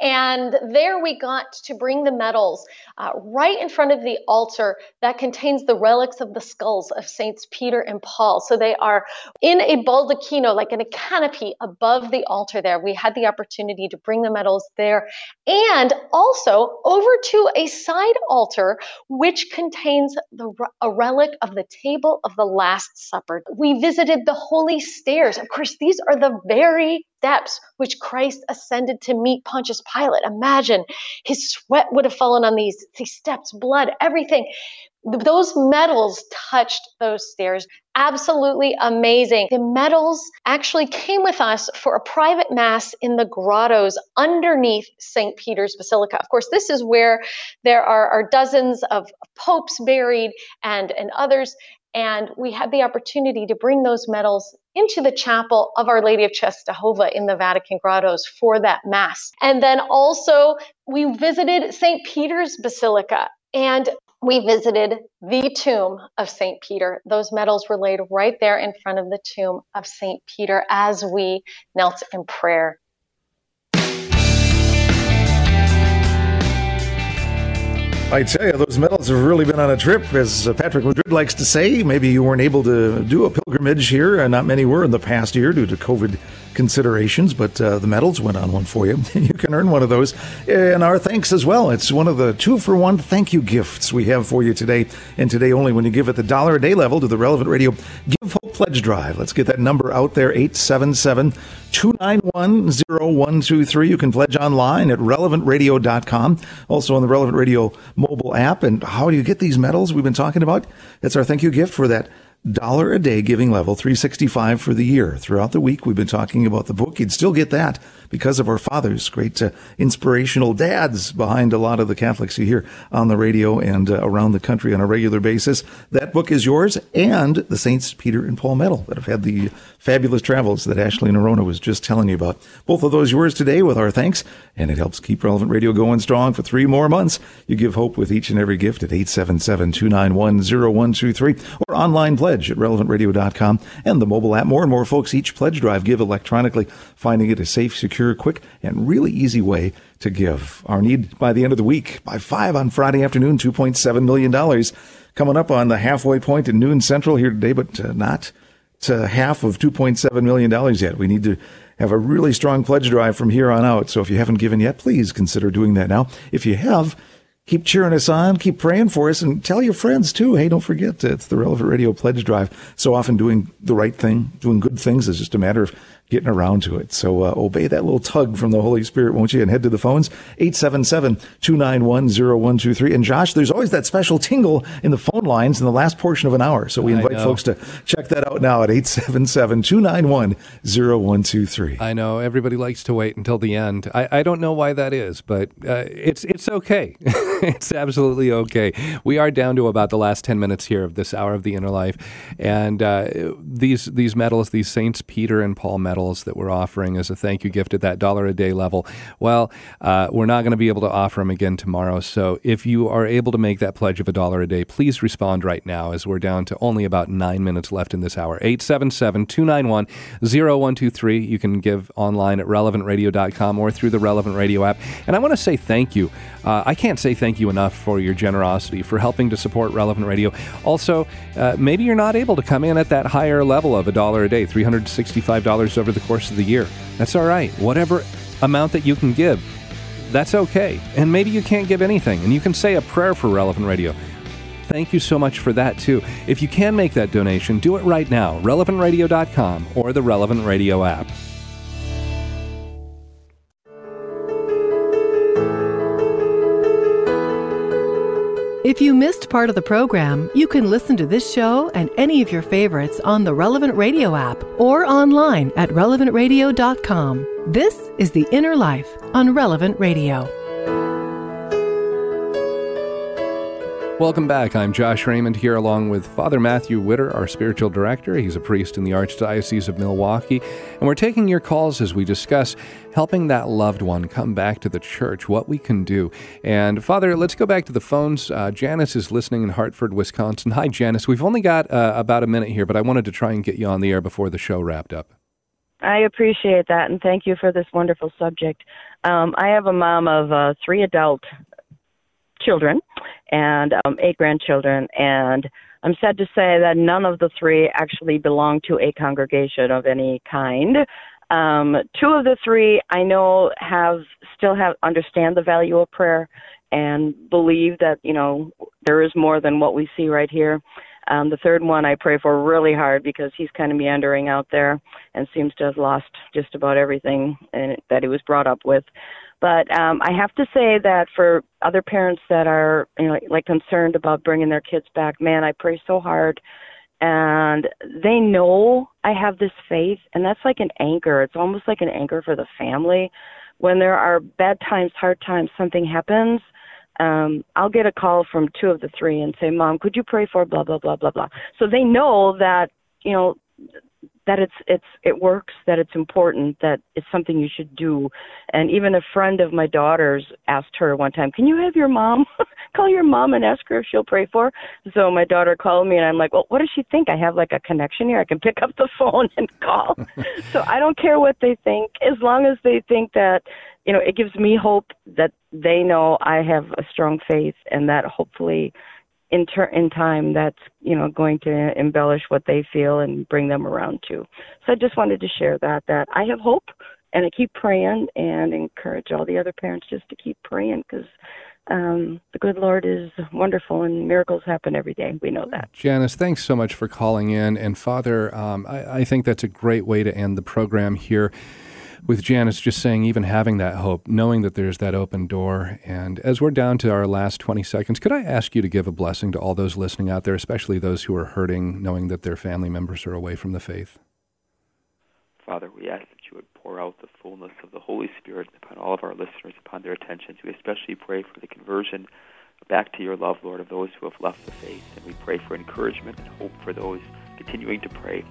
and there we got to bring the medals uh, right in front of the altar that contains the relics of the skulls of Saints Peter and Paul. So they are in a baldacchino, like in a canopy above the altar there. We had the opportunity to bring the medals there, and also over to a side altar, which contains the, a relic of the table of the Last Supper. We visited the holy stairs of course, these are the very steps which Christ ascended to meet Pontius Pilate. Imagine his sweat would have fallen on these, these steps, blood, everything. Those medals touched those stairs absolutely amazing. The medals actually came with us for a private mass in the grottos underneath St. Peter's Basilica. Of course, this is where there are, are dozens of popes buried and, and others. And we had the opportunity to bring those medals into the chapel of Our Lady of Czestochowa in the Vatican grottos for that Mass. And then also, we visited St. Peter's Basilica. And we visited the tomb of St. Peter. Those medals were laid right there in front of the tomb of St. Peter as we knelt in prayer. I tell you, those medals have really been on a trip, as Patrick Madrid likes to say. Maybe you weren't able to do a pilgrimage here, and not many were in the past year due to COVID considerations, but uh, the medals went on one for you. you can earn one of those. And our thanks as well. It's one of the two for one thank you gifts we have for you today. And today only when you give at the dollar a day level to the relevant radio Give Pledge Drive. Let's get that number out there 877 291 0123. You can pledge online at relevantradio.com, also on the Relevant Radio mobile app. And how do you get these medals we've been talking about? It's our thank you gift for that dollar a day giving level 365 for the year throughout the week we've been talking about the book you'd still get that because of our fathers, great uh, inspirational dads behind a lot of the Catholics you hear on the radio and uh, around the country on a regular basis. That book is yours and the Saints Peter and Paul medal that have had the fabulous travels that Ashley Noronha was just telling you about. Both of those yours today with our thanks, and it helps keep Relevant Radio going strong for three more months. You give hope with each and every gift at 877-291-0123 or online pledge at relevantradio.com and the mobile app. More and more folks each pledge drive give electronically, finding it a safe, secure, secure, quick, and really easy way to give. Our need by the end of the week, by 5 on Friday afternoon, $2.7 million. Coming up on the halfway point in noon central here today, but uh, not to half of $2.7 million yet. We need to have a really strong pledge drive from here on out. So if you haven't given yet, please consider doing that now. If you have, keep cheering us on, keep praying for us, and tell your friends too. Hey, don't forget it's the Relevant Radio Pledge Drive. So often doing the right thing, doing good things is just a matter of getting around to it. So uh, obey that little tug from the Holy Spirit, won't you? And head to the phones 877-291-0123. And Josh, there's always that special tingle in the phone lines in the last portion of an hour. So we invite folks to check that out now at 877-291-0123. I know everybody likes to wait until the end. I, I don't know why that is, but uh, it's it's okay. it's absolutely okay. We are down to about the last 10 minutes here of this hour of the inner life. And uh, these these medals, these Saints Peter and Paul medals that we're offering as a thank you gift at that dollar a day level. Well, uh, we're not going to be able to offer them again tomorrow. So if you are able to make that pledge of a dollar a day, please respond right now as we're down to only about nine minutes left in this hour. 877 291 0123. You can give online at relevantradio.com or through the Relevant Radio app. And I want to say thank you. Uh, I can't say thank you enough for your generosity, for helping to support Relevant Radio. Also, uh, maybe you're not able to come in at that higher level of a dollar a day, $365 over the course of the year. That's all right. Whatever amount that you can give, that's okay. And maybe you can't give anything, and you can say a prayer for Relevant Radio. Thank you so much for that, too. If you can make that donation, do it right now, relevantradio.com or the Relevant Radio app. If you missed part of the program, you can listen to this show and any of your favorites on the Relevant Radio app or online at relevantradio.com. This is The Inner Life on Relevant Radio. Welcome back. I'm Josh Raymond here along with Father Matthew Widder, our spiritual director. He's a priest in the Archdiocese of Milwaukee. And we're taking your calls as we discuss helping that loved one come back to the church, what we can do. And Father, let's go back to the phones. Uh, Janice is listening in Hartford, Wisconsin. Hi, Janice. We've only got uh, about a minute here, but I wanted to try and get you on the air before the show wrapped up. I appreciate that, and thank you for this wonderful subject. Um, I have a mom of uh, three adult children and um, eight grandchildren, and I'm sad to say that none of the three actually belong to a congregation of any kind. Um, two of the three I know have still have understand the value of prayer and believe that you know there is more than what we see right here. Um, the third one I pray for really hard because he's kind of meandering out there and seems to have lost just about everything in, that he was brought up with. But um, I have to say that for other parents that are you know like concerned about bringing their kids back, man, I pray so hard and they know I have this faith, and that's like an anchor. It's almost like an anchor for the family. When there are bad times, hard times, something happens, um, I'll get a call from two of the three and say, "Mom, could you pray for blah blah blah blah blah." So they know that you know that it's it's it works, that it's important, that it's something you should do. And even a friend of my daughter's asked her one time, "Can you have your mom call your mom and ask her if she'll pray for?" So my daughter called me, and I'm like, "Well, what does she think? I have like a connection here. I can pick up the phone and call." so I don't care what they think, as long as they think that you know it gives me hope that they know I have a strong faith, and that hopefully in ter- in time that's you know going to embellish what they feel and bring them around too. So I just wanted to share that that I have hope and I keep praying and encourage all the other parents just to keep praying because um, the good Lord is wonderful and miracles happen every day. We know that. Janice, thanks so much for calling in. And Father, um, I, I think that's a great way to end the program here with Janice just saying, even having that hope, knowing that there's that open door. And as we're down to our last 20 seconds, could I ask you to give a blessing to all those listening out there, especially those who are hurting, knowing that their family members are away from the faith? Father, we ask that you would pour out the fullness of the Holy Spirit upon all of our listeners, upon their attentions. We especially pray for the conversion back to your love, Lord, of those who have left the faith. And we pray for encouragement and hope for those continuing to pray.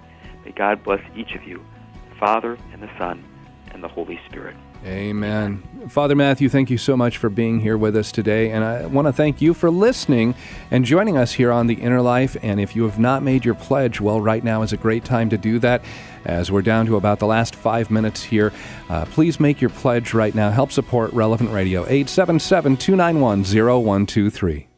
May God bless each of you, the Father and the Son and the Holy Spirit. Amen. Father Matthew, thank you so much for being here with us today. And I want to thank you for listening and joining us here on The Inner Life. And if you have not made your pledge, well, right now is a great time to do that. As we're down to about the last five minutes here, uh, please make your pledge right now. Help support Relevant Radio, 877 291 0123.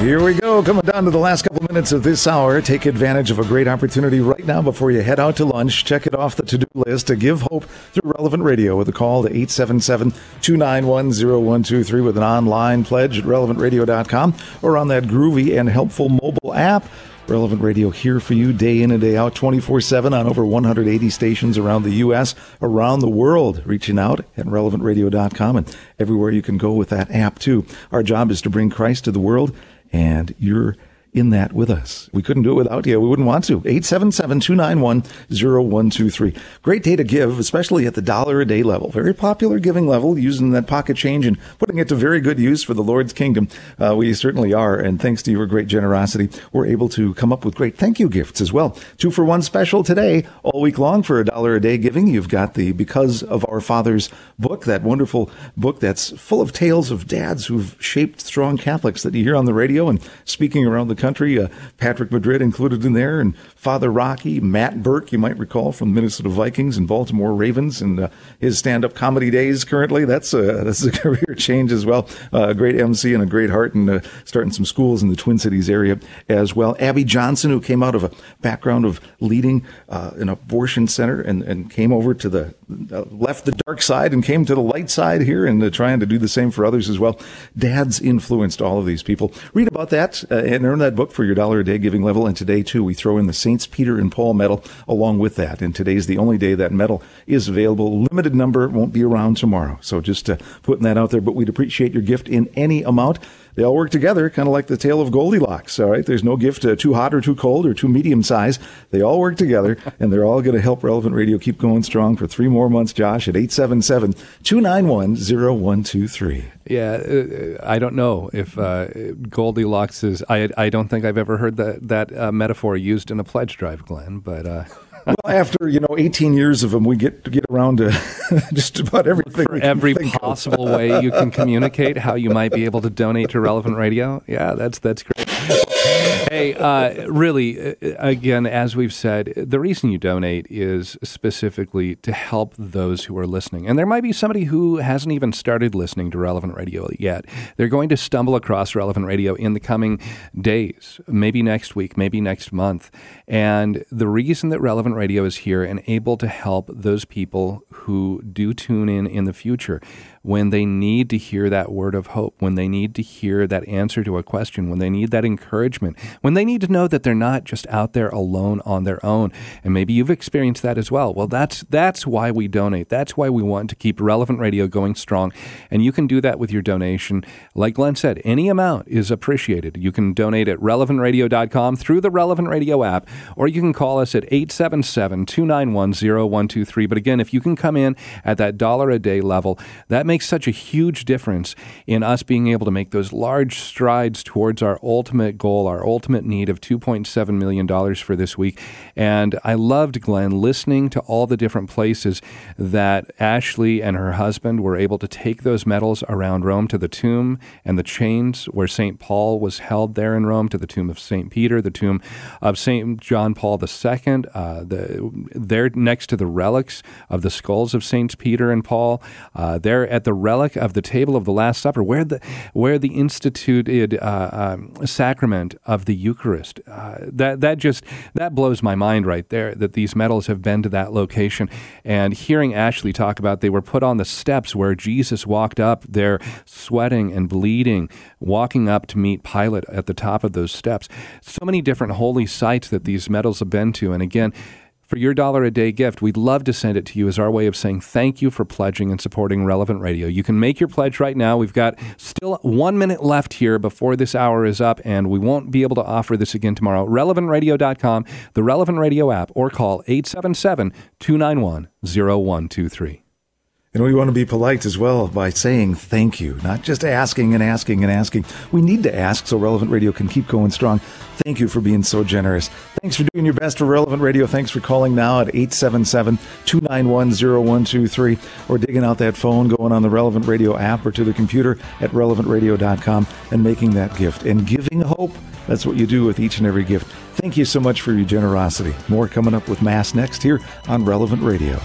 Here we go, coming down to the last couple minutes of this hour. Take advantage of a great opportunity right now before you head out to lunch. Check it off the to do list to give hope through Relevant Radio with a call to 877 291 0123 with an online pledge at relevantradio.com or on that groovy and helpful mobile app. Relevant Radio here for you day in and day out, 24 7 on over 180 stations around the U.S., around the world, reaching out at relevantradio.com and everywhere you can go with that app, too. Our job is to bring Christ to the world and you're in that with us. We couldn't do it without you. We wouldn't want to. 877-291-0123. Great day to give, especially at the dollar a day level. Very popular giving level, using that pocket change and putting it to very good use for the Lord's kingdom. Uh, we certainly are. And thanks to your great generosity, we're able to come up with great thank you gifts as well. Two for one special today, all week long for a dollar a day giving. You've got the Because of Our Fathers book, that wonderful book that's full of tales of dads who've shaped strong Catholics that you hear on the radio and speaking around the country country. Uh, Patrick Madrid included in there, and Father Rocky, Matt Birk, you might recall from the Minnesota Vikings and Baltimore Ravens, and uh, his stand-up comedy days. Currently, that's a that's a career change as well. Uh, a great MC and a great heart, and uh, starting some schools in the Twin Cities area as well. Abby Johnson, who came out of a background of leading uh, an abortion center and and came over to the Uh, left the dark side and came to the light side here, and uh, trying to do the same for others as well. Dads influenced all of these people. Read about that uh, and earn that book for your dollar a day giving level. And today, too, we throw in the Saints Peter and Paul medal along with that. And today's the only day that medal is available. Limited number won't be around tomorrow. So just uh, putting that out there. But we'd appreciate your gift in any amount they all work together, kind of like the tale of Goldilocks. All right, there's no gift uh, too hot or too cold or too medium size. They all work together, and they're all going to help Relevant Radio keep going strong for three more months. Josh at 877 291 0123. Yeah, uh, I don't know if uh, Goldilocks is. I I don't think I've ever heard that that uh, metaphor used in a pledge drive, Glenn. But uh, well, after you know 18 years of them, we get to get around to just about everything. For every possible way you can communicate how you might be able to donate to Relevant Radio. Yeah, that's that's great. hey, uh, really, uh, again, as we've said, the reason you donate is specifically to help those who are listening. And there might be somebody who hasn't even started listening to Relevant Radio yet. They're going to stumble across Relevant Radio in the coming days, maybe next week, maybe next month. And the reason that Relevant Radio is here and able to help those people who do tune in in the future when they need to hear that word of hope, when they need to hear that answer to a question, when they need that encouragement, when they need to know that they're not just out there alone on their own. And maybe you've experienced that as well. Well, that's that's why we donate. That's why we want to keep relevant radio going strong. And you can do that with your donation. Like Glenn said, any amount is appreciated. You can donate at relevantradio.com through the Relevant Radio app, or you can call us at 877 291 0123. But again, if you can come in at that dollar a day level, that makes such a huge difference in us being able to make those large strides towards our ultimate goal, our ultimate need of $2.7 million for this week. And I loved, Glenn, listening to all the different places that Ashley and her husband were able to take those medals around Rome to the tomb and the chains where St. Paul was held there in Rome, to the tomb of St. Peter, the tomb of St. John Paul II, uh, the, there next to the relics of the skulls of Saints Peter and Paul, uh, there at the relic of the table of the Last Supper, where the, where the instituted uh, um, sacrament of the Eucharist. Uh, that, that just, that blows my mind right there, that these medals have been to that location. And hearing Ashley talk about they were put on the steps where Jesus walked up there sweating and bleeding, walking up to meet Pilate at the top of those steps. So many different holy sites that these medals have been to. And again, for your dollar a day gift, we'd love to send it to you as our way of saying thank you for pledging and supporting Relevant Radio. You can make your pledge right now. We've got still one minute left here before this hour is up, and we won't be able to offer this again tomorrow. RelevantRadio.com, the Relevant Radio app, or call 877 291 0123. And we want to be polite as well by saying thank you, not just asking and asking and asking. We need to ask so Relevant Radio can keep going strong. Thank you for being so generous. Thanks for doing your best for Relevant Radio. Thanks for calling now at 877 291 0123 or digging out that phone, going on the Relevant Radio app or to the computer at relevantradio.com and making that gift and giving hope. That's what you do with each and every gift. Thank you so much for your generosity. More coming up with Mass next here on Relevant Radio.